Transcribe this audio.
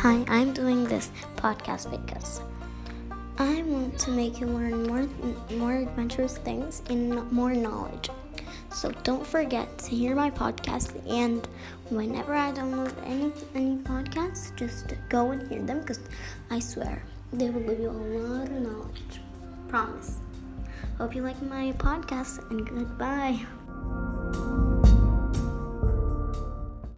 Hi, I'm doing this podcast because I want to make you learn more more adventurous things and more knowledge. So don't forget to hear my podcast and whenever I download any any podcasts, just go and hear them because I swear they will give you a lot of knowledge. Promise. Hope you like my podcast and goodbye.